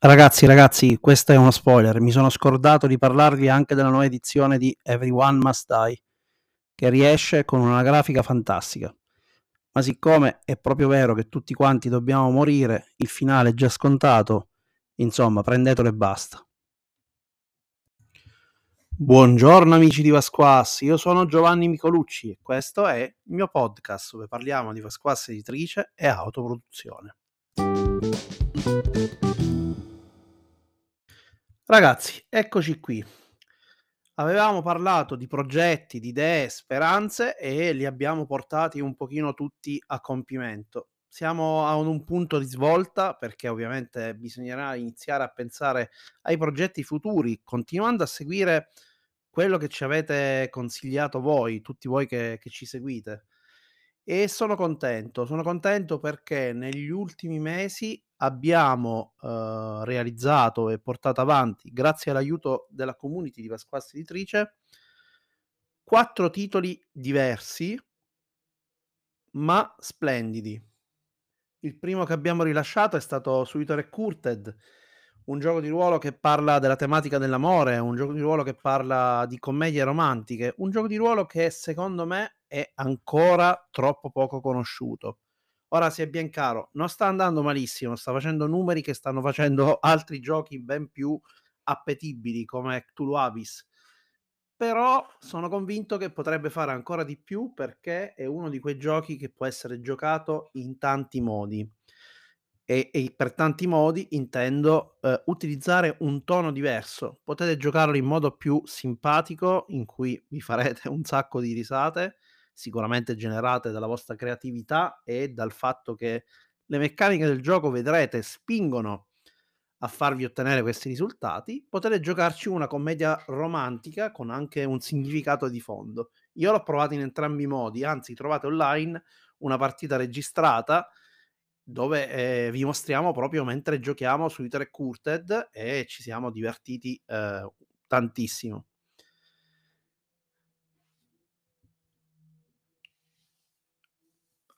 Ragazzi, ragazzi, questo è uno spoiler. Mi sono scordato di parlarvi anche della nuova edizione di Everyone Must Die, che riesce con una grafica fantastica. Ma siccome è proprio vero che tutti quanti dobbiamo morire, il finale è già scontato, insomma, prendetelo e basta. Buongiorno amici di Vasquas, io sono Giovanni Micolucci e questo è il mio podcast dove parliamo di Vasquas editrice e autoproduzione. Ragazzi, eccoci qui. Avevamo parlato di progetti, di idee, speranze e li abbiamo portati un pochino tutti a compimento. Siamo a un punto di svolta perché ovviamente bisognerà iniziare a pensare ai progetti futuri, continuando a seguire quello che ci avete consigliato voi, tutti voi che, che ci seguite. E sono contento, sono contento perché negli ultimi mesi abbiamo eh, realizzato e portato avanti, grazie all'aiuto della community di Pasquassi Editrice, quattro titoli diversi, ma splendidi. Il primo che abbiamo rilasciato è stato Suitor e Curted, un gioco di ruolo che parla della tematica dell'amore, un gioco di ruolo che parla di commedie romantiche, un gioco di ruolo che secondo me è ancora troppo poco conosciuto. Ora sia ben caro, non sta andando malissimo, sta facendo numeri che stanno facendo altri giochi ben più appetibili come Cthulhu Abyss. Però sono convinto che potrebbe fare ancora di più perché è uno di quei giochi che può essere giocato in tanti modi e, e per tanti modi intendo eh, utilizzare un tono diverso. Potete giocarlo in modo più simpatico, in cui vi farete un sacco di risate, sicuramente generate dalla vostra creatività e dal fatto che le meccaniche del gioco, vedrete, spingono a farvi ottenere questi risultati. Potete giocarci una commedia romantica con anche un significato di fondo. Io l'ho provato in entrambi i modi, anzi trovate online una partita registrata dove eh, vi mostriamo proprio mentre giochiamo su Twitter e Curted e ci siamo divertiti eh, tantissimo.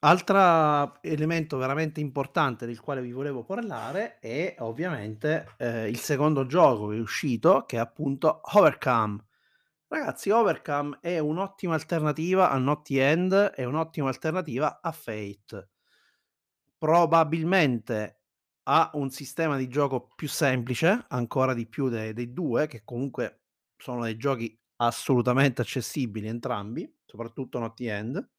Altro elemento veramente importante del quale vi volevo parlare è ovviamente eh, il secondo gioco che è uscito, che è appunto Overcome. Ragazzi, Overcome è un'ottima alternativa a Naughty End, è un'ottima alternativa a Fate probabilmente ha un sistema di gioco più semplice, ancora di più dei, dei due, che comunque sono dei giochi assolutamente accessibili entrambi, soprattutto Naughty End.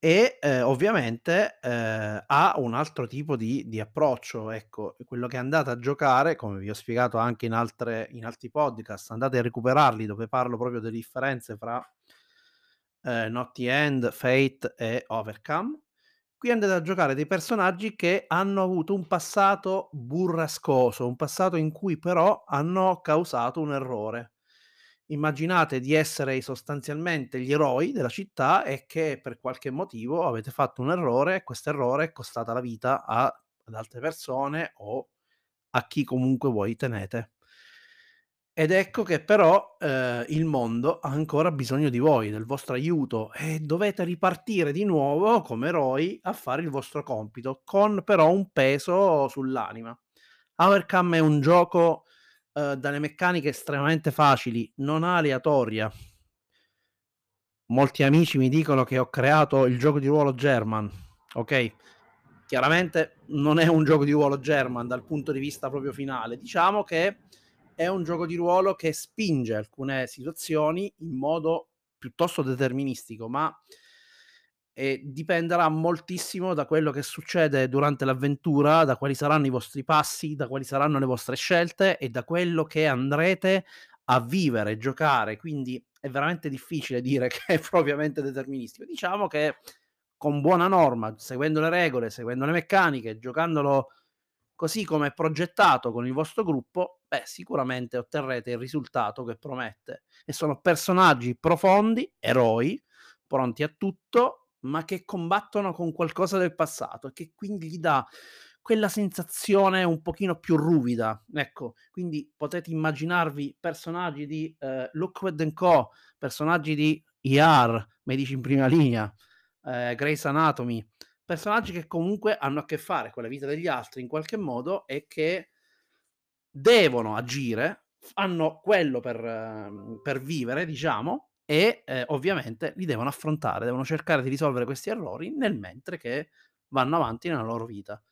E eh, ovviamente eh, ha un altro tipo di, di, approccio. Ecco, quello che andate a giocare, come vi ho spiegato anche in, altre, in altri podcast, andate a recuperarli dove parlo proprio delle differenze fra eh, Naughty End, Fate e Overcome Qui andate a giocare dei personaggi che hanno avuto un passato burrascoso, un passato in cui però hanno causato un errore. Immaginate di essere sostanzialmente gli eroi della città e che per qualche motivo avete fatto un errore e questo errore è costata la vita a, ad altre persone o a chi comunque voi tenete. Ed ecco che però eh, il mondo ha ancora bisogno di voi, del vostro aiuto e dovete ripartire di nuovo come eroi a fare il vostro compito, con però un peso sull'anima. Overcome è un gioco eh, dalle meccaniche estremamente facili, non aleatoria. Molti amici mi dicono che ho creato il gioco di ruolo German, ok? Chiaramente non è un gioco di ruolo German dal punto di vista proprio finale, diciamo che è un gioco di ruolo che spinge alcune situazioni in modo piuttosto deterministico, ma eh, dipenderà moltissimo da quello che succede durante l'avventura, da quali saranno i vostri passi, da quali saranno le vostre scelte e da quello che andrete a vivere, giocare. Quindi è veramente difficile dire che è propriamente deterministico. Diciamo che con buona norma, seguendo le regole, seguendo le meccaniche, giocandolo così come è progettato con il vostro gruppo, beh, sicuramente otterrete il risultato che promette. E sono personaggi profondi, eroi, pronti a tutto, ma che combattono con qualcosa del passato e che quindi gli dà quella sensazione un pochino più ruvida. Ecco, quindi potete immaginarvi personaggi di eh, Lockwood Co., personaggi di ER, medici in prima linea, eh, Grey's Anatomy, personaggi che comunque hanno a che fare con la vita degli altri in qualche modo e che devono agire, fanno quello per mhmm, per vivere diciamo e, ehm, ovviamente li devono affrontare, devono cercare di risolvere questi errori nel mentre che vanno avanti nella loro vita.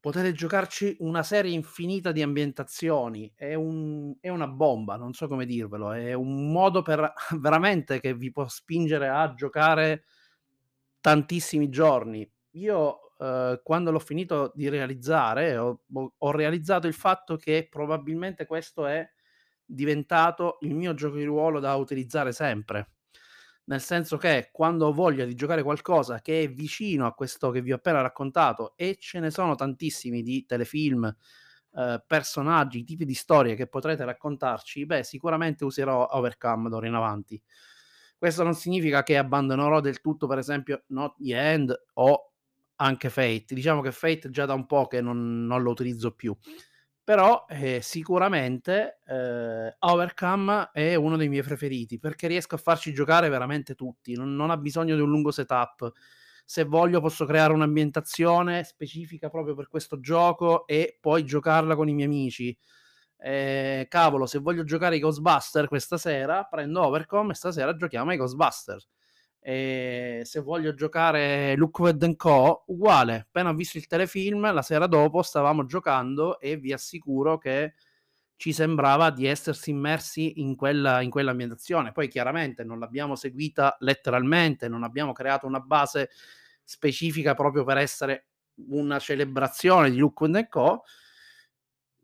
Potete giocarci una serie infinita di ambientazioni, è un è una bomba, non so come dirvelo, è un modo per veramente che vi può spingere a giocare tantissimi giorni. Io, uhm, quando l'ho finito di realizzare ho ho realizzato il fatto che probabilmente questo è diventato il mio gioco di ruolo da utilizzare sempre. Nel senso che quando ho voglia di giocare qualcosa che è vicino a questo che vi ho appena raccontato, e ce ne sono tantissimi di telefilm, ehm, personaggi, tipi di storie che potrete raccontarci, beh, sicuramente userò Overcome d'ora in avanti. Questo non significa che abbandonerò del tutto, per esempio, Not the End o anche Fate. Diciamo che Fate già da un po' che non non lo utilizzo più. Però, ehm, sicuramente, ehm, Overcome è uno dei miei preferiti, perché riesco a farci giocare veramente tutti, non non ha bisogno di un lungo setup. Se voglio posso creare un'ambientazione specifica proprio per questo gioco e poi giocarla con i miei amici. Ehm, cavolo, se voglio giocare ai Ghostbuster questa sera, prendo Overcome e stasera giochiamo ai Ghostbuster. Ehm, se voglio giocare Lookwood& Co, uguale, appena visto il telefilm, la sera dopo stavamo giocando e vi assicuro che ci sembrava di essersi immersi in quella in quell'ambientazione. Poi chiaramente non l'abbiamo seguita letteralmente, non abbiamo creato una base specifica proprio per essere una celebrazione di Lookwood& Co,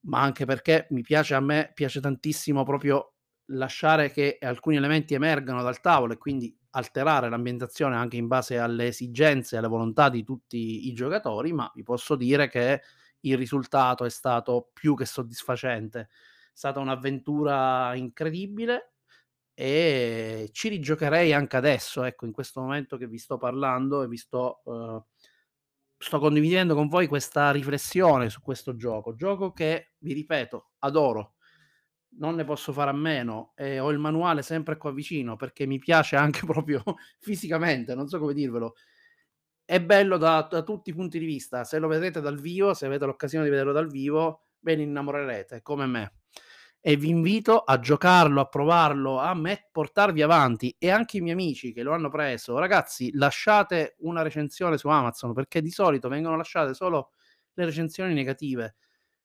ma anche perché mi piace a me piace tantissimo proprio lasciare che alcuni elementi emergano dal tavolo e quindi alterare l'ambientazione anche in base alle esigenze e alle volontà di tutti i giocatori, ma vi posso dire che il risultato è stato più che soddisfacente. È stata un'avventura incredibile e ci rigiocherei anche adesso, ecco, in questo momento che vi sto parlando e vi sto uhm, sto condividendo con voi questa riflessione su questo gioco. Gioco che, vi ripeto, adoro. Non ne posso fare a meno e ho il manuale sempre qua vicino perché mi piace anche proprio fisicamente, non so come dirvelo. È bello da da tutti i punti di vista. Se lo vedrete dal vivo, se avete l'occasione di vederlo dal vivo, ve ne innamorerete come me. E vi invito a giocarlo, a provarlo, a me portarvi avanti e anche i miei amici che lo hanno preso. Ragazzi, lasciate una recensione su Amazon perché di solito vengono lasciate solo le recensioni negative.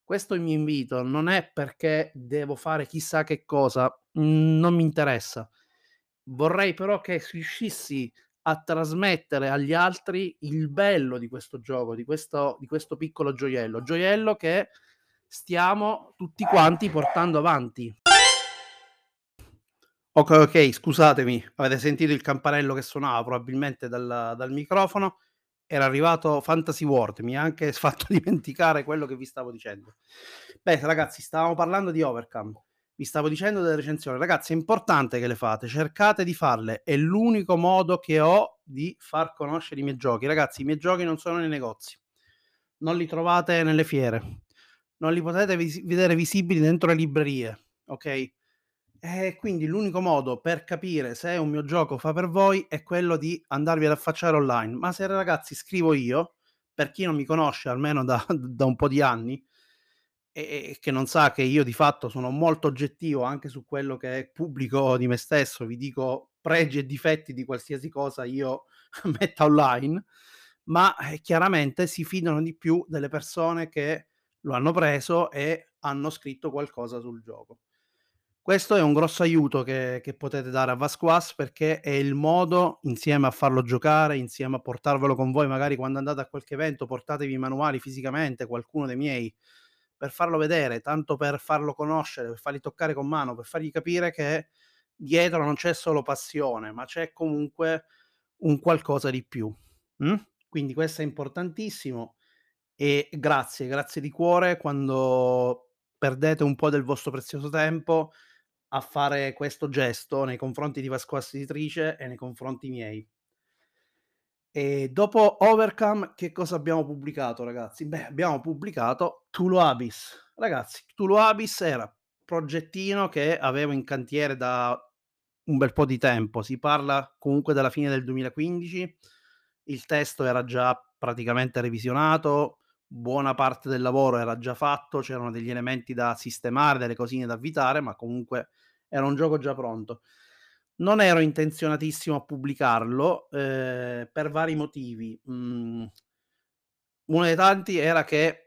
Questo mio invito, non è perché devo fare chissà che cosa, mhmm, non mi interessa. Vorrei però che riuscissi a trasmettere agli altri il bello di questo gioco, di questo di questo piccolo gioiello, gioiello che stiamo tutti quanti portando avanti. Okay, okay, scusatemi, avete sentito il campanello che suonava probabilmente dal dal microfono. Era arrivato Fantasy World, mi ha anche fatto dimenticare quello che vi stavo dicendo. Beh, ragazzi, stavamo parlando di Overcome. Vi stavo dicendo delle recensioni. Ragazzi, è importante che le fate, cercate di farle, è l'unico modo che ho di far conoscere i miei giochi. Ragazzi, i miei giochi non sono nei negozi, non li trovate nelle fiere, non li potete visi vedere visibili dentro le librerie, okay? E quindi l'unico modo per capire se un mio gioco fa per voi è quello di andarvi ad affacciare online. Ma se ragazzi scrivo io, per chi non mi conosce almeno da da un po' di anni e che non sa che io di fatto sono molto oggettivo anche su quello che pubblico di me stesso, vi dico pregi e difetti di qualsiasi cosa io metta online, ma, eh, chiaramente si fidano di più delle persone che lo hanno preso e hanno scritto qualcosa sul gioco. Questo è un grosso aiuto che che potete dare a Vasquas perché è il modo, insieme a farlo giocare, insieme a portarvelo con voi, magari quando andate a qualche evento portatevi i manuali fisicamente, qualcuno dei miei, per farlo vedere, tanto per farlo conoscere, per fargli toccare con mano, per fargli capire che dietro non c'è solo passione, ma c'è comunque un qualcosa di più, mh? Quindi questo è importantissimo e grazie, grazie di cuore quando perdete un po' del vostro prezioso tempo a fare questo gesto nei confronti di Vasquas Editrice e nei confronti miei. E dopo Overcome che cosa abbiamo pubblicato ragazzi? Beh, abbiamo pubblicato Tulu Abyss. Ragazzi, Tulu Abyss era progettino che avevo in cantiere da un bel po' di tempo. Si parla comunque della fine del 2015. Il testo era già praticamente revisionato, buona parte del lavoro era già fatto, c'erano degli elementi da sistemare, delle cosine da avvitare, ma comunque era un gioco già pronto. Non ero intenzionatissimo a pubblicarlo, ehm, per vari motivi. Mhmm uno dei tanti era che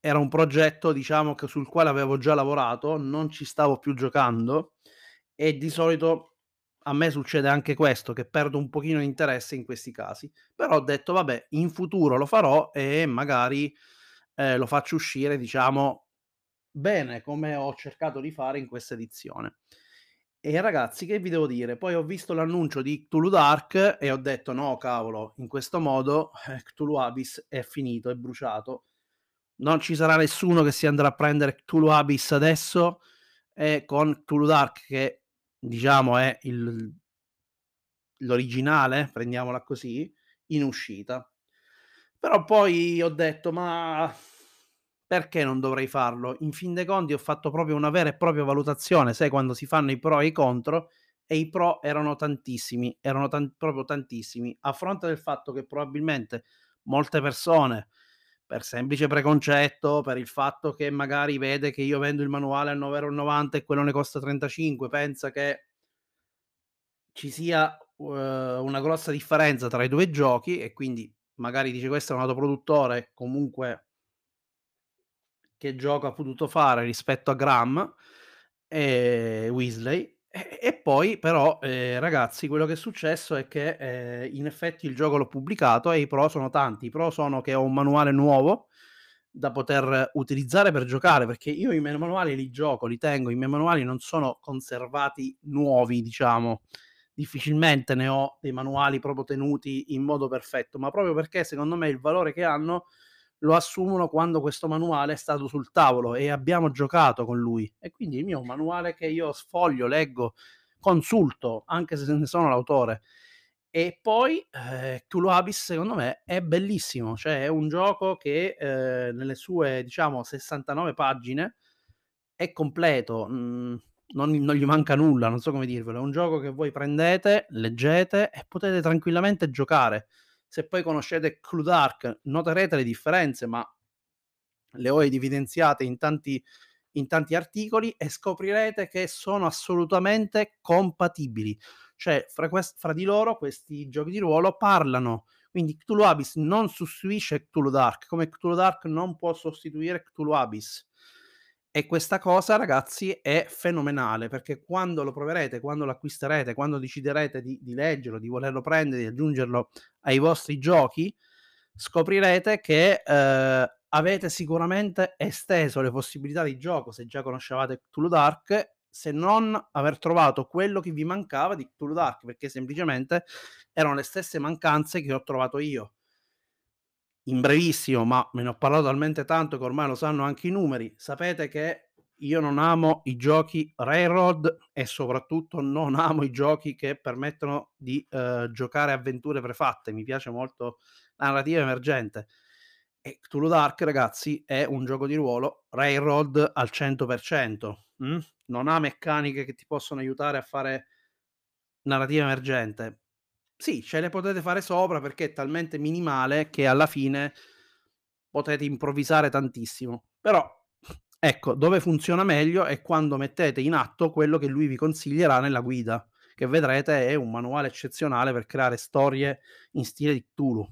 era un progetto, diciamo, sul quale avevo già lavorato, non ci stavo più giocando e di solito a me succede anche questo, che perdo un pochino interesse in questi casi. Però ho detto: "Vabbè, in futuro lo farò e magari, ehm, lo faccio uscire, diciamo, bene, come ho cercato di fare in questa edizione". E ragazzi, che vi devo dire? Poi ho visto l'annuncio di Cthulhu Dark e ho detto: "No, cavolo, in questo modo, eh, Cthulhu Abyss è finito, è bruciato. Non ci sarà nessuno che si andrà a prendere Cthulhu Abyss adesso e con Cthulhu Dark che diciamo è il l'originale, prendiamola così, in uscita". Però poi ho detto: "Ma perché non dovrei farlo? In fin dei conti ho fatto proprio una vera e propria valutazione, sai quando si fanno i pro e i contro, e i pro erano tantissimi, erano tan proprio tantissimi, a fronte del fatto che probabilmente molte persone, per semplice preconcetto, per il fatto che magari vede che io vendo il manuale a 9,90 € e quello ne costa 35, pensa che ci sia, uhm, una grossa differenza tra i 2 giochi e quindi magari dice: "Questo è un autoproduttore, comunque che gioco ha potuto fare rispetto a Graham e Weasley. E poi però, ehm, ragazzi, quello che è successo è che, ehm, in effetti il gioco l'ho pubblicato e i pro sono tanti. I pro sono che ho un manuale nuovo da poter utilizzare per giocare, perché io i miei manuali li gioco, li tengo, i miei manuali non sono conservati nuovi, diciamo. Difficilmente ne ho dei manuali proprio tenuti in modo perfetto, ma proprio perché secondo me il valore che hanno lo assumono quando questo manuale è stato sul tavolo e abbiamo giocato con lui. E quindi il mio è un manuale che io sfoglio, leggo, consulto, anche se ne sono l'autore. E poi, ehm, Cthulhu Abyss secondo me è bellissimo, cioè è un gioco che, ehm, nelle sue diciamo 69 pagine è completo, mhmm, non non gli manca nulla, non so come dirvelo. È un gioco che voi prendete, leggete e potete tranquillamente giocare. Se poi conoscete Cthulhu Dark noterete le differenze, ma le ho evidenziate in tanti in tanti articoli e scoprirete che sono assolutamente compatibili. Cioè fra ques fra di loro questi giochi di ruolo parlano. Quindi Cthulhu Abyss non sostituisce Cthulhu Dark, come Cthulhu Dark non può sostituire Cthulhu Abyss. E questa cosa ragazzi è fenomenale, perché quando lo proverete, quando lo acquisterete, quando deciderete di di leggerlo, di volerlo prendere, di aggiungerlo ai vostri giochi, scoprirete che, ehm, avete sicuramente esteso le possibilità di gioco, se già conoscevate Cthulhu Dark, se non aver trovato quello che vi mancava di Cthulhu Dark, perché semplicemente erano le stesse mancanze che ho trovato io. In brevissimo, ma me ne ho parlato talmente tanto che ormai lo sanno anche i numeri, sapete che io non amo i giochi railroad e soprattutto non amo i giochi che permettono di, ehm, giocare avventure prefatte. Mi piace molto la narrativa emergente. E Cthulhu Dark ragazzi è un gioco di ruolo railroad al 100%, mh, non ha meccaniche che ti possono aiutare a fare narrativa emergente. Sì, ce le potete fare sopra perché è talmente minimale che alla fine potete improvvisare tantissimo. Però, ecco, dove funziona meglio è quando mettete in atto quello che lui vi consiglierà nella guida, che vedrete è un manuale eccezionale per creare storie in stile di Cthulhu.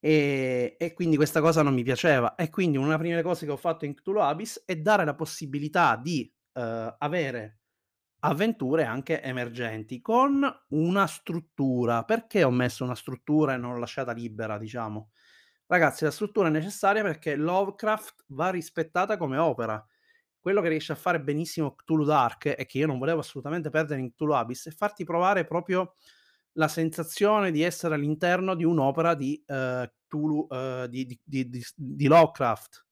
Ehm, e quindi questa cosa non mi piaceva. E quindi una delle prime cose che ho fatto in Cthulhu Abyss è dare la possibilità di, ehm, avere avventure anche emergenti con una struttura. Perché ho messo una struttura e non l'ho lasciata libera, diciamo? Ragazzi, la struttura è necessaria perché Lovecraft va rispettata come opera. Quello che riesce a fare benissimo Cthulhu Dark e che io non volevo assolutamente perdere in Cthulhu Abyss è farti provare proprio la sensazione di essere all'interno di un'opera di, ehm, Cthulhu, ehm, di di di di Lovecraft.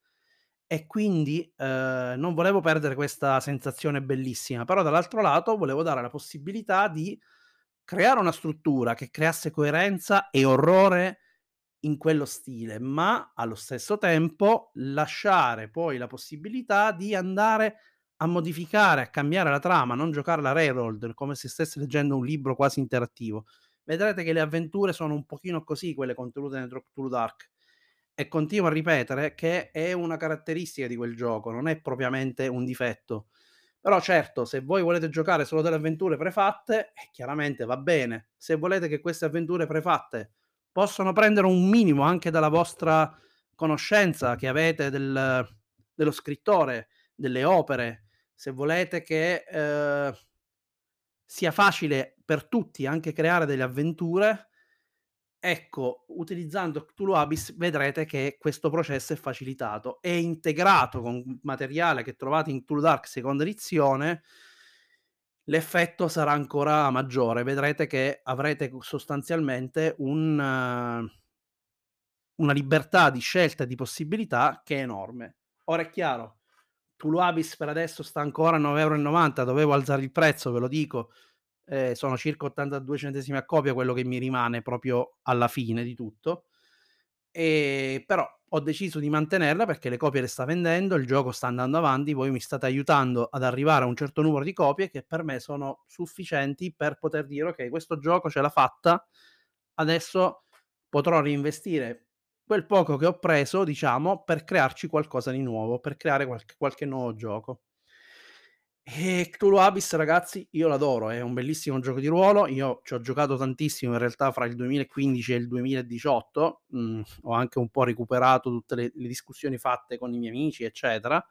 E quindi, ehm, non volevo perdere questa sensazione bellissima, però dall'altro lato volevo dare la possibilità di creare una struttura che creasse coerenza e orrore in quello stile, ma allo stesso tempo lasciare poi la possibilità di andare a modificare, a cambiare la trama, non giocarla reroll, come se stessi leggendo un libro quasi interattivo. Vedrete che le avventure sono un pochino così, quelle contenute dentro Cthulhu Dark. e continuo a ripetere che è una caratteristica di quel gioco, non è propriamente un difetto. Però certo, se voi volete giocare solo delle avventure prefatte, eh, chiaramente va bene. Se volete che queste avventure prefatte possano prendere un minimo anche dalla vostra conoscenza che avete del dello scrittore, delle opere, se volete che, ehm sia facile per tutti anche creare delle avventure, ecco, utilizzando Cthulhu Abyss vedrete che questo processo è facilitato. È integrato con materiale che trovate in Cthulhu Dark seconda edizione, l'effetto sarà ancora maggiore. Vedrete che avrete sostanzialmente un una libertà di scelta e di possibilità che è enorme. Ora è chiaro, Cthulhu Abyss per adesso sta ancora a 9,90 €, dovevo alzare il prezzo, ve lo dico, ehm, sono circa 82 centesimi a copia quello che mi rimane proprio alla fine di tutto. Ehm, però ho deciso di mantenerla perché le copie le sta vendendo, il gioco sta andando avanti, voi mi state aiutando ad arrivare a un certo numero di copie che per me sono sufficienti per poter dire: "Okay, questo gioco ce l'ha fatta, adesso potrò reinvestire quel poco che ho preso, diciamo, per crearci qualcosa di nuovo, per creare qualche qualche nuovo gioco. E Cthulhu Abyss ragazzi io l'adoro, è un bellissimo gioco di ruolo, io ci ho giocato tantissimo in realtà fra il 2015 e il 2018, mhmm, ho anche un po' recuperato tutte le le discussioni fatte con i miei amici, eccetera,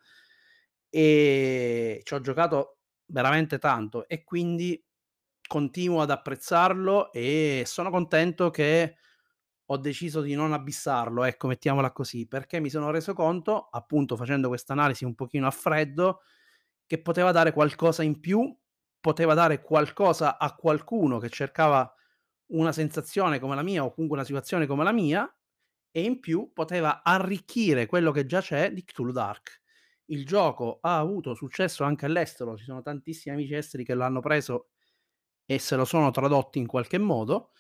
e ci ho giocato veramente tanto e quindi continuo ad apprezzarlo e sono contento che ho deciso di non abissarlo, ecco, mettiamola così, perché mi sono reso conto, appunto facendo questa analisi un pochino a freddo, che poteva dare qualcosa in più, poteva dare qualcosa a qualcuno che cercava una sensazione come la mia o comunque una situazione come la mia e in più poteva arricchire quello che già c'è di Cthulhu Dark. Il gioco ha avuto successo anche all'estero, ci sono tantissimi amici esteri che l'hanno preso e se lo sono tradotti in qualche modo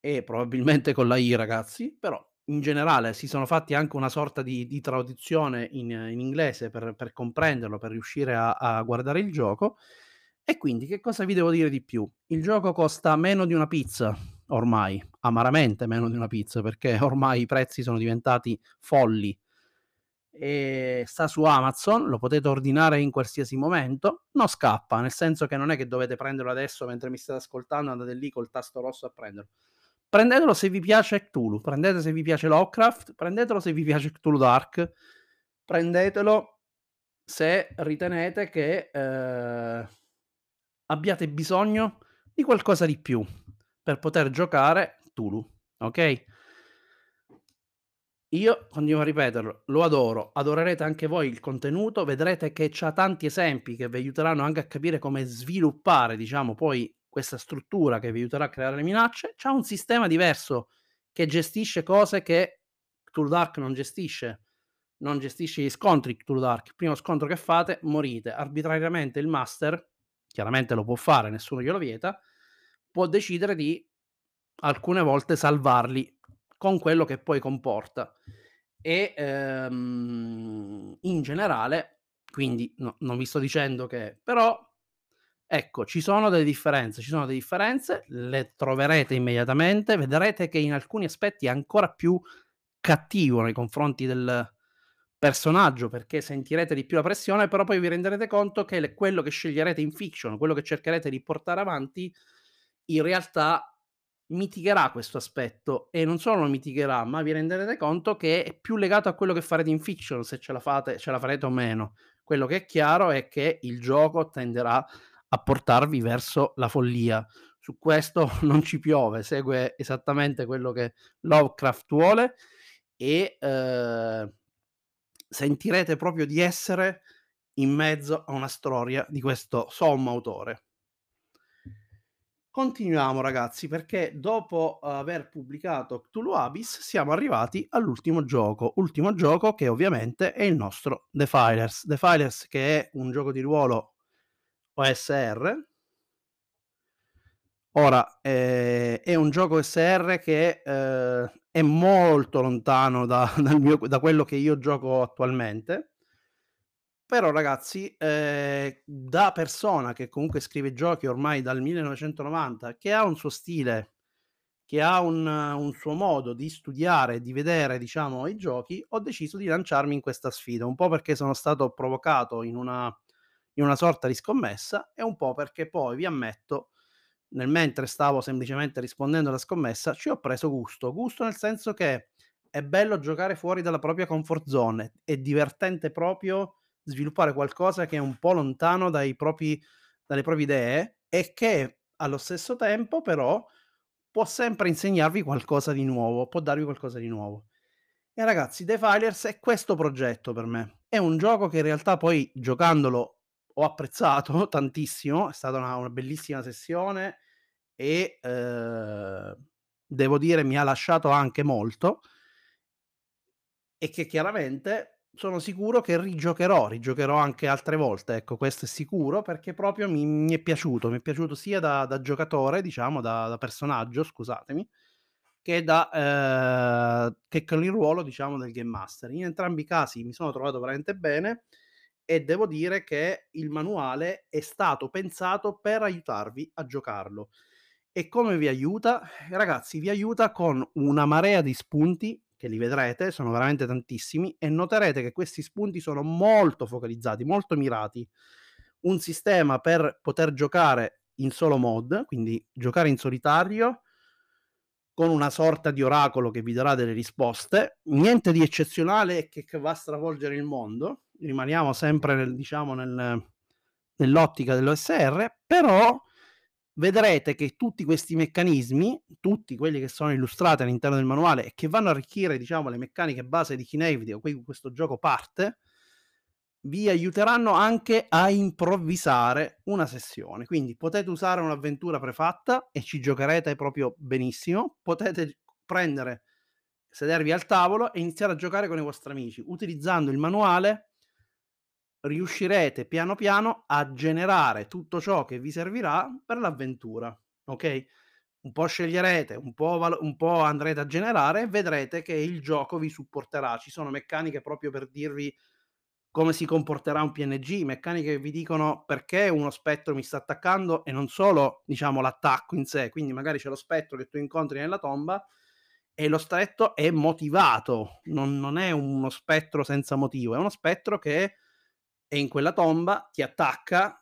e probabilmente con la I ragazzi, però in generale si sono fatti anche una sorta di di traduzione in in inglese per per comprenderlo, per riuscire a a guardare il gioco. E quindi che cosa vi devo dire di più? Il gioco costa meno di una pizza ormai, amaramente meno di una pizza, perché ormai i prezzi sono diventati folli. Ehm, sta su Amazon, lo potete ordinare in qualsiasi momento, non scappa, nel senso che non è che dovete prenderlo adesso mentre mi state ascoltando, andate lì col tasto rosso a prenderlo. Prendetelo se vi piace Cthulhu, prendete se vi piace Lovecraft, prendetelo se vi piace Cthulhu Dark, prendetelo se ritenete che, ehm, abbiate bisogno di qualcosa di più per poter giocare Cthulhu, okay? Io continuo a ripeterlo, lo adoro, adorerete anche voi il contenuto, vedrete che c'ha tanti esempi che vi aiuteranno anche a capire come sviluppare, diciamo, poi questa struttura che vi aiuterà a creare le minacce, c'ha un sistema diverso che gestisce cose che Cthulhu Dark non gestisce. Non gestisce gli scontri Cthulhu Dark. Primo scontro che fate, morite. Arbitrariamente il master, chiaramente lo può fare, nessuno glielo vieta, può decidere di alcune volte salvarli con quello che poi comporta. E ehm, in generale, quindi no, non vi sto dicendo che, però Ecco, ci sono delle differenze, ci sono delle differenze, le troverete immediatamente, vedrete che in alcuni aspetti è ancora più cattivo nei confronti del personaggio, perché sentirete di più la pressione, però poi vi renderete conto che le quello che sceglierete in fiction, quello che cercherete di portare avanti, in realtà mitigherà questo aspetto e non solo lo mitigherà, ma vi renderete conto che è più legato a quello che farete in fiction, se ce la fate ce la farete o meno. Quello che è chiaro è che il gioco tenderà a portarvi verso la follia. Su questo non ci piove, segue esattamente quello che Lovecraft vuole e eh, sentirete proprio di essere in mezzo a una storia di questo sommo autore. Continuiamo ragazzi perché dopo aver pubblicato Cthulhu Abyss siamo arrivati all'ultimo gioco, ultimo gioco che ovviamente è il nostro The Filers. The Filers che è un gioco di ruolo OSR. Ora, eh, è un gioco OSR che eh, è molto lontano da, mio, da, quello che io gioco attualmente. Però ragazzi, eh, da persona che comunque scrive giochi ormai dal 1990, che ha un suo stile che ha un un suo modo di studiare di vedere, diciamo, i giochi, ho deciso di lanciarmi in questa sfida, un po' perché sono stato provocato in una in una sorta di scommessa e un po' perché poi, vi ammetto, nel mentre stavo semplicemente rispondendo alla scommessa, ci ho preso gusto. Gusto nel senso che è bello giocare fuori dalla propria comfort zone, è divertente proprio sviluppare qualcosa che è un po' lontano dai propri dalle proprie idee e che allo stesso tempo però può sempre insegnarvi qualcosa di nuovo, può darvi qualcosa di nuovo. E ragazzi, Defilers è questo progetto per me. È un gioco che in realtà poi giocandolo ho apprezzato tantissimo, è stata una una bellissima sessione e, ehm, devo dire mi ha lasciato anche molto e che chiaramente sono sicuro che rigiocherò, rigiocherò anche altre volte, ecco, questo è sicuro, perché proprio mi mi è piaciuto, mi è piaciuto sia da da giocatore, diciamo, da da personaggio, scusatemi, che da ehm, che con il ruolo, diciamo, del game master. In entrambi i casi mi sono trovato veramente bene e devo dire che il manuale è stato pensato per aiutarvi a giocarlo. E come vi aiuta? Ragazzi, vi aiuta con una marea di spunti che li vedrete, sono veramente tantissimi e noterete che questi spunti sono molto focalizzati, molto mirati. Un sistema per poter giocare in solo mod, quindi giocare in solitario con una sorta di oracolo che vi darà delle risposte, niente di eccezionale che, che va a stravolgere il mondo, rimaniamo sempre nel, diciamo, nel, nell'ottica dell'OSR, però vedrete che tutti questi meccanismi, tutti quelli che sono illustrati all'interno del manuale e che vanno a arricchire, diciamo, le meccaniche base di Kinect, da cui questo gioco parte, vi aiuteranno anche a improvvisare una sessione. Quindi potete usare un'avventura prefatta e ci giocherete proprio benissimo. Potete prendere, sedervi al tavolo e iniziare a giocare con i vostri amici utilizzando il manuale riuscirete piano piano a generare tutto ciò che vi servirà per l'avventura, ok? Un po' sceglierete, un po', valo- un po' andrete a generare e vedrete che il gioco vi supporterà. Ci sono meccaniche proprio per dirvi come si comporterà un PNG, meccaniche che vi dicono perché uno spettro mi sta attaccando e non solo, diciamo, l'attacco in sé. Quindi magari c'è lo spettro che tu incontri nella tomba e lo spettro è motivato, non, non è uno spettro senza motivo, è uno spettro che è in quella tomba, ti attacca,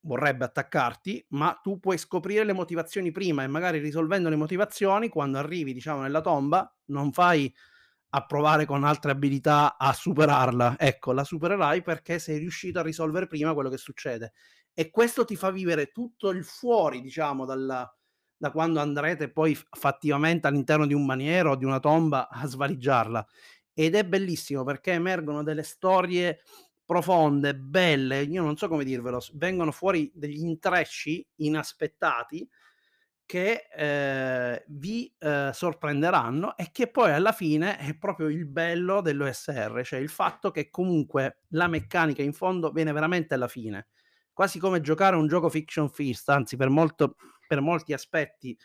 vorrebbe attaccarti, ma tu puoi scoprire le motivazioni prima e magari risolvendo le motivazioni, quando arrivi, diciamo, nella tomba, non fai a provare con altre abilità a superarla. Ecco, la supererai perché sei riuscito a risolvere prima quello che succede. E questo ti fa vivere tutto il fuori, diciamo, dalla, da quando andrete poi fattivamente all'interno di un maniero o di una tomba a svaligiarla. Ed è bellissimo perché emergono delle storie profonde, belle, io non so come dirvelo, vengono fuori degli intrecci inaspettati che eh, vi eh, sorprenderanno e che poi alla fine è proprio il bello dell'OSR, cioè il fatto che comunque la meccanica in fondo viene veramente alla fine, quasi come giocare un gioco fiction first, anzi per, molto, per molti aspetti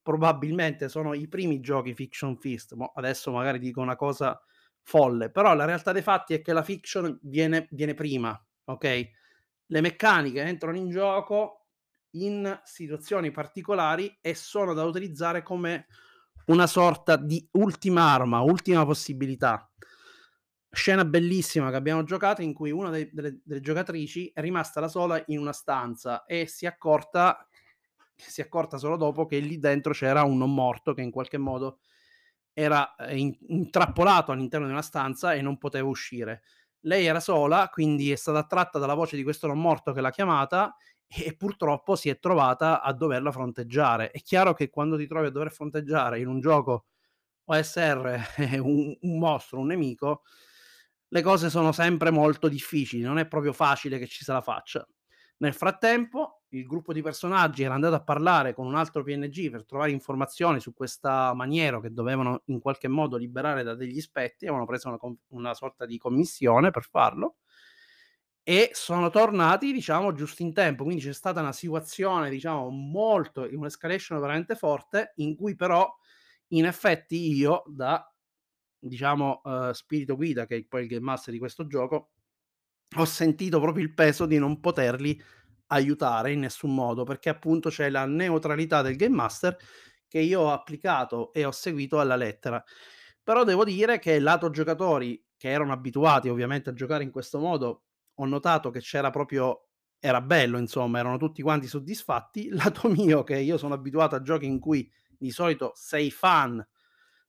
probabilmente sono i primi giochi fiction first, Mo adesso magari dico una cosa folle, però la realtà dei fatti è che la fiction viene, viene prima, ok? Le meccaniche entrano in gioco in situazioni particolari e sono da utilizzare come una sorta di ultima arma, ultima possibilità. Scena bellissima che abbiamo giocato in cui una dei, delle, delle, giocatrici è rimasta da sola in una stanza e si è accorta, si è accorta solo dopo che lì dentro c'era un non morto che in qualche modo era eh, in, intrappolato all'interno di una stanza e non poteva uscire. Lei era sola, quindi è stata attratta dalla voce di questo non morto che l'ha chiamata e purtroppo si è trovata a doverla fronteggiare. È chiaro che quando ti trovi a dover fronteggiare in un gioco OSR un, un mostro, un nemico, le cose sono sempre molto difficili, non è proprio facile che ci se la faccia. Nel frattempo, il gruppo di personaggi era andato a parlare con un altro PNG per trovare informazioni su questa maniera che dovevano in qualche modo liberare da degli spetti, avevano preso una, una sorta di commissione per farlo e sono tornati, diciamo, giusto in tempo. Quindi c'è stata una situazione, diciamo, molto, un'escalation veramente forte, in cui però, in effetti, io, da, diciamo, uh, spirito guida, che è poi il game master di questo gioco, ho sentito proprio il peso di non poterli aiutare in nessun modo, perché appunto c'è la neutralità del game master che io ho applicato e ho seguito alla lettera. Però devo dire che lato giocatori che erano abituati ovviamente a giocare in questo modo, ho notato che c'era proprio era bello insomma, erano tutti quanti soddisfatti. Lato mio che io sono abituato a giochi in cui di solito sei fan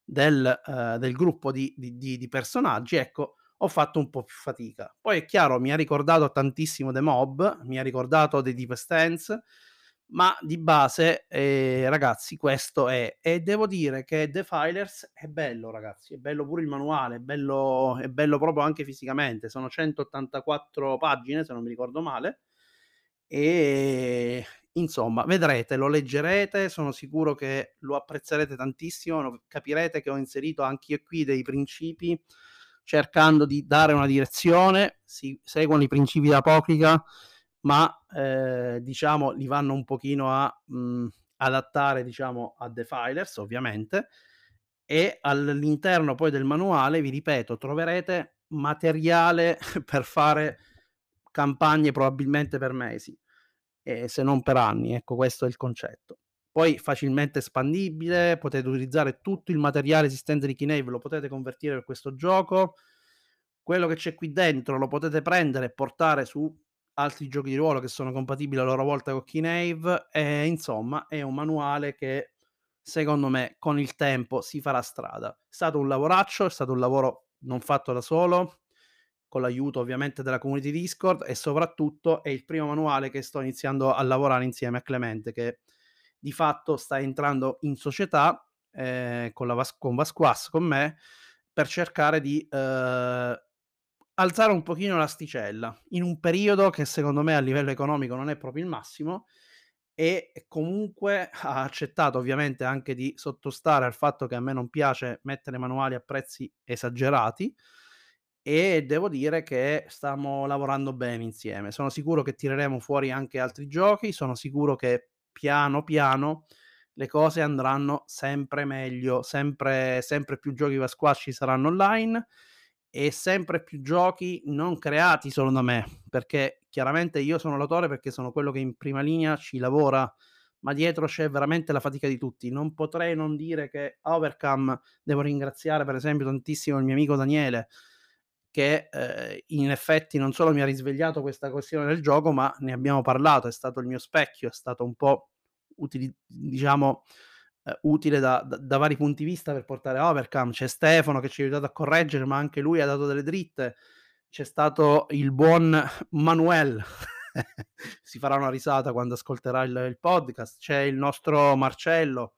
del, ehm, del gruppo di di di di personaggi, ecco, ho fatto un po' più fatica. Poi è chiaro, mi ha ricordato tantissimo The Mob, mi ha ricordato The Deepest Ends, ma di base, ehm, ragazzi questo è. E devo dire che Defilers è bello ragazzi, è bello pure il manuale, è bello è bello proprio anche fisicamente. Sono 184 pagine, se non mi ricordo male, e insomma vedrete, lo leggerete, sono sicuro che lo apprezzerete tantissimo, capirete che ho inserito anch'io qui dei principi cercando di dare una direzione, si seguono i principi d'Apocrica, ma eh, diciamo li vanno un pochino a mh, adattare diciamo a Defilers ovviamente e all'interno poi del manuale vi ripeto troverete materiale per fare campagne probabilmente per mesi eh, se non per anni ecco questo è il concetto poi facilmente espandibile, potete utilizzare tutto il materiale esistente di Kinave, lo potete convertire per questo gioco. Quello che c'è qui dentro lo potete prendere e portare su altri giochi di ruolo che sono compatibili a loro volta con Kinave e insomma è un manuale che secondo me con il tempo si farà strada. È stato un lavoraccio, è stato un lavoro non fatto da solo, con l'aiuto ovviamente della community Discord e soprattutto è il primo manuale che sto iniziando a lavorare insieme a Clemente che di fatto sta entrando in società eh, con, la Vas- con Vasquas, con me, per cercare di eh, alzare un pochino l'asticella in un periodo che secondo me a livello economico non è proprio il massimo e comunque ha accettato ovviamente anche di sottostare al fatto che a me non piace mettere manuali a prezzi esagerati e devo dire che stiamo lavorando bene insieme. Sono sicuro che tireremo fuori anche altri giochi, sono sicuro che piano piano le cose andranno sempre meglio, sempre, sempre più giochi Vasquaz ci saranno online e sempre più giochi non creati solo da me, perché chiaramente io sono l'autore perché sono quello che in prima linea ci lavora, ma dietro c'è veramente la fatica di tutti. Non potrei non dire che Overcome devo ringraziare per esempio tantissimo il mio amico Daniele, che eh, in effetti non solo mi ha risvegliato questa questione del gioco, ma ne abbiamo parlato, è stato il mio specchio, è stato un po' utili- diciamo eh, utile da, da, da, vari punti di vista per portare Overcam. C'è Stefano che ci ha aiutato a correggere, ma anche lui ha dato delle dritte. C'è stato il buon Manuel. si farà una risata quando ascolterà il, il podcast. C'è il nostro Marcello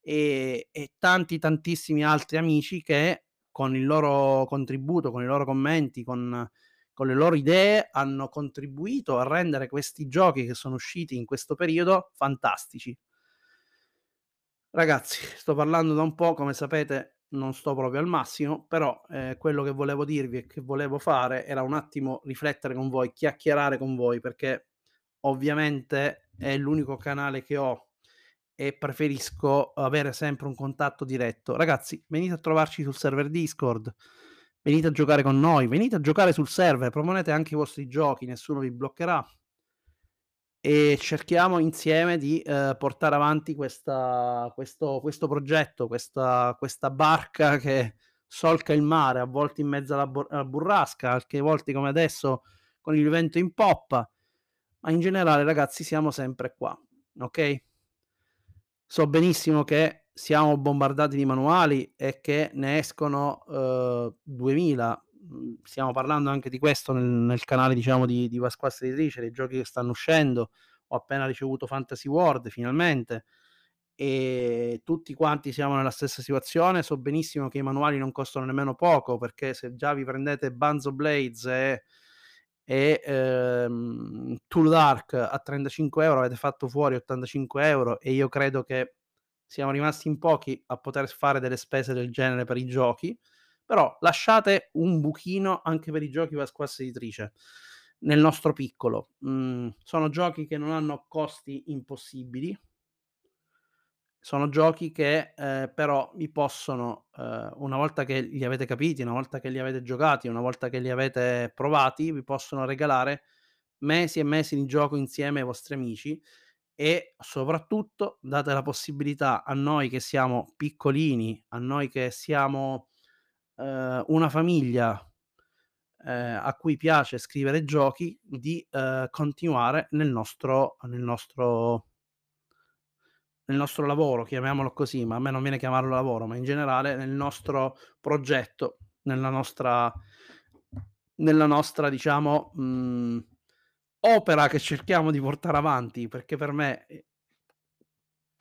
e, e tanti tantissimi altri amici che con il loro contributo, con i loro commenti, con, con le loro idee hanno contribuito a rendere questi giochi che sono usciti in questo periodo fantastici. Ragazzi, sto parlando da un po', come sapete non sto proprio al massimo, però eh, quello che volevo dirvi e che volevo fare era un attimo riflettere con voi, chiacchierare con voi, perché ovviamente è l'unico canale che ho e preferisco avere sempre un contatto diretto. Ragazzi, venite a trovarci sul server Discord, venite a giocare con noi, venite a giocare sul server, proponete anche i vostri giochi, nessuno vi bloccherà e cerchiamo insieme di eh, portare avanti questa, questo, questo, progetto, questa, questa, barca che solca il mare, a volte in mezzo alla, alla burrasca, altre volte come adesso con il vento in poppa, ma in generale ragazzi siamo sempre qua, ok? So benissimo che siamo bombardati di manuali e che ne escono uh, 2000. Mhmm, stiamo parlando anche di questo nel, nel canale, diciamo, di, di Vasquas Editrice, dei giochi che stanno uscendo. Ho appena ricevuto Fantasy World finalmente e tutti quanti siamo nella stessa situazione. So benissimo che i manuali non costano nemmeno poco perché se già vi prendete Banzo Blades e e ehm, Tool Dark a 35 euro avete fatto fuori 85 euro e io credo che siamo rimasti in pochi a poter fare delle spese del genere per i giochi però lasciate un buchino anche per i giochi Vasquas editrice nel nostro piccolo. Mm, sono giochi che non hanno costi impossibili. Sono giochi che eh, però vi possono, eh, una volta che li avete capiti, una volta che li avete giocati, una volta che li avete provati, vi possono regalare mesi e mesi di gioco insieme ai vostri amici e soprattutto date la possibilità a noi che siamo piccolini, a noi che siamo, ehm, una famiglia, ehm, a cui piace scrivere giochi, di, ehm, continuare nel nostro nel nostro nel nostro lavoro, chiamiamolo così, ma a me non viene chiamarlo lavoro, ma in generale nel nostro progetto, nella nostra nella nostra diciamo, mhmm, opera che cerchiamo di portare avanti, perché per me, ehm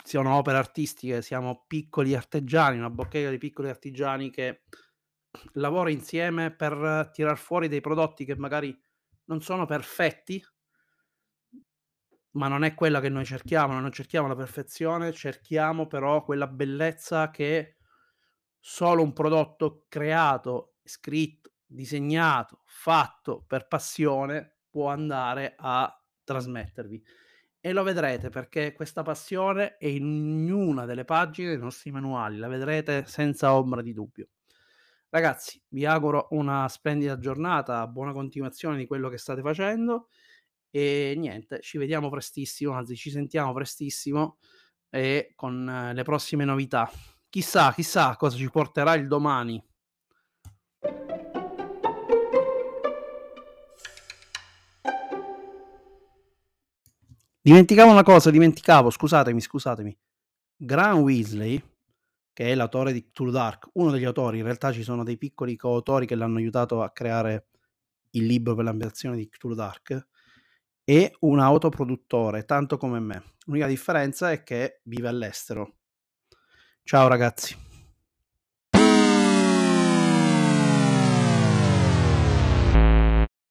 sono opere artistiche, siamo piccoli artigiani, una bottega di piccoli artigiani che lavora insieme per tirar fuori dei prodotti che magari non sono perfetti ma non è quella che noi cerchiamo, noi non cerchiamo la perfezione, cerchiamo però quella bellezza che solo un prodotto creato, scritto, disegnato, fatto per passione può andare a trasmettervi. E lo vedrete perché questa passione è in ognuna delle pagine dei nostri manuali, la vedrete senza ombra di dubbio. Ragazzi, vi auguro una splendida giornata, buona continuazione di quello che state facendo e niente, ci vediamo prestissimo, anzi ci sentiamo prestissimo e con le prossime novità. Chissà, chissà cosa ci porterà il domani. Dimenticavo una cosa, dimenticavo, scusatemi, scusatemi. Graham Weasley, che è l'autore di Cthulhu Dark, uno degli autori, in realtà ci sono dei piccoli coautori che l'hanno aiutato a creare il libro per l'ambientazione di Cthulhu Dark, è un autoproduttore, tanto come me. L'unica differenza è che vive all'estero. Ciao ragazzi.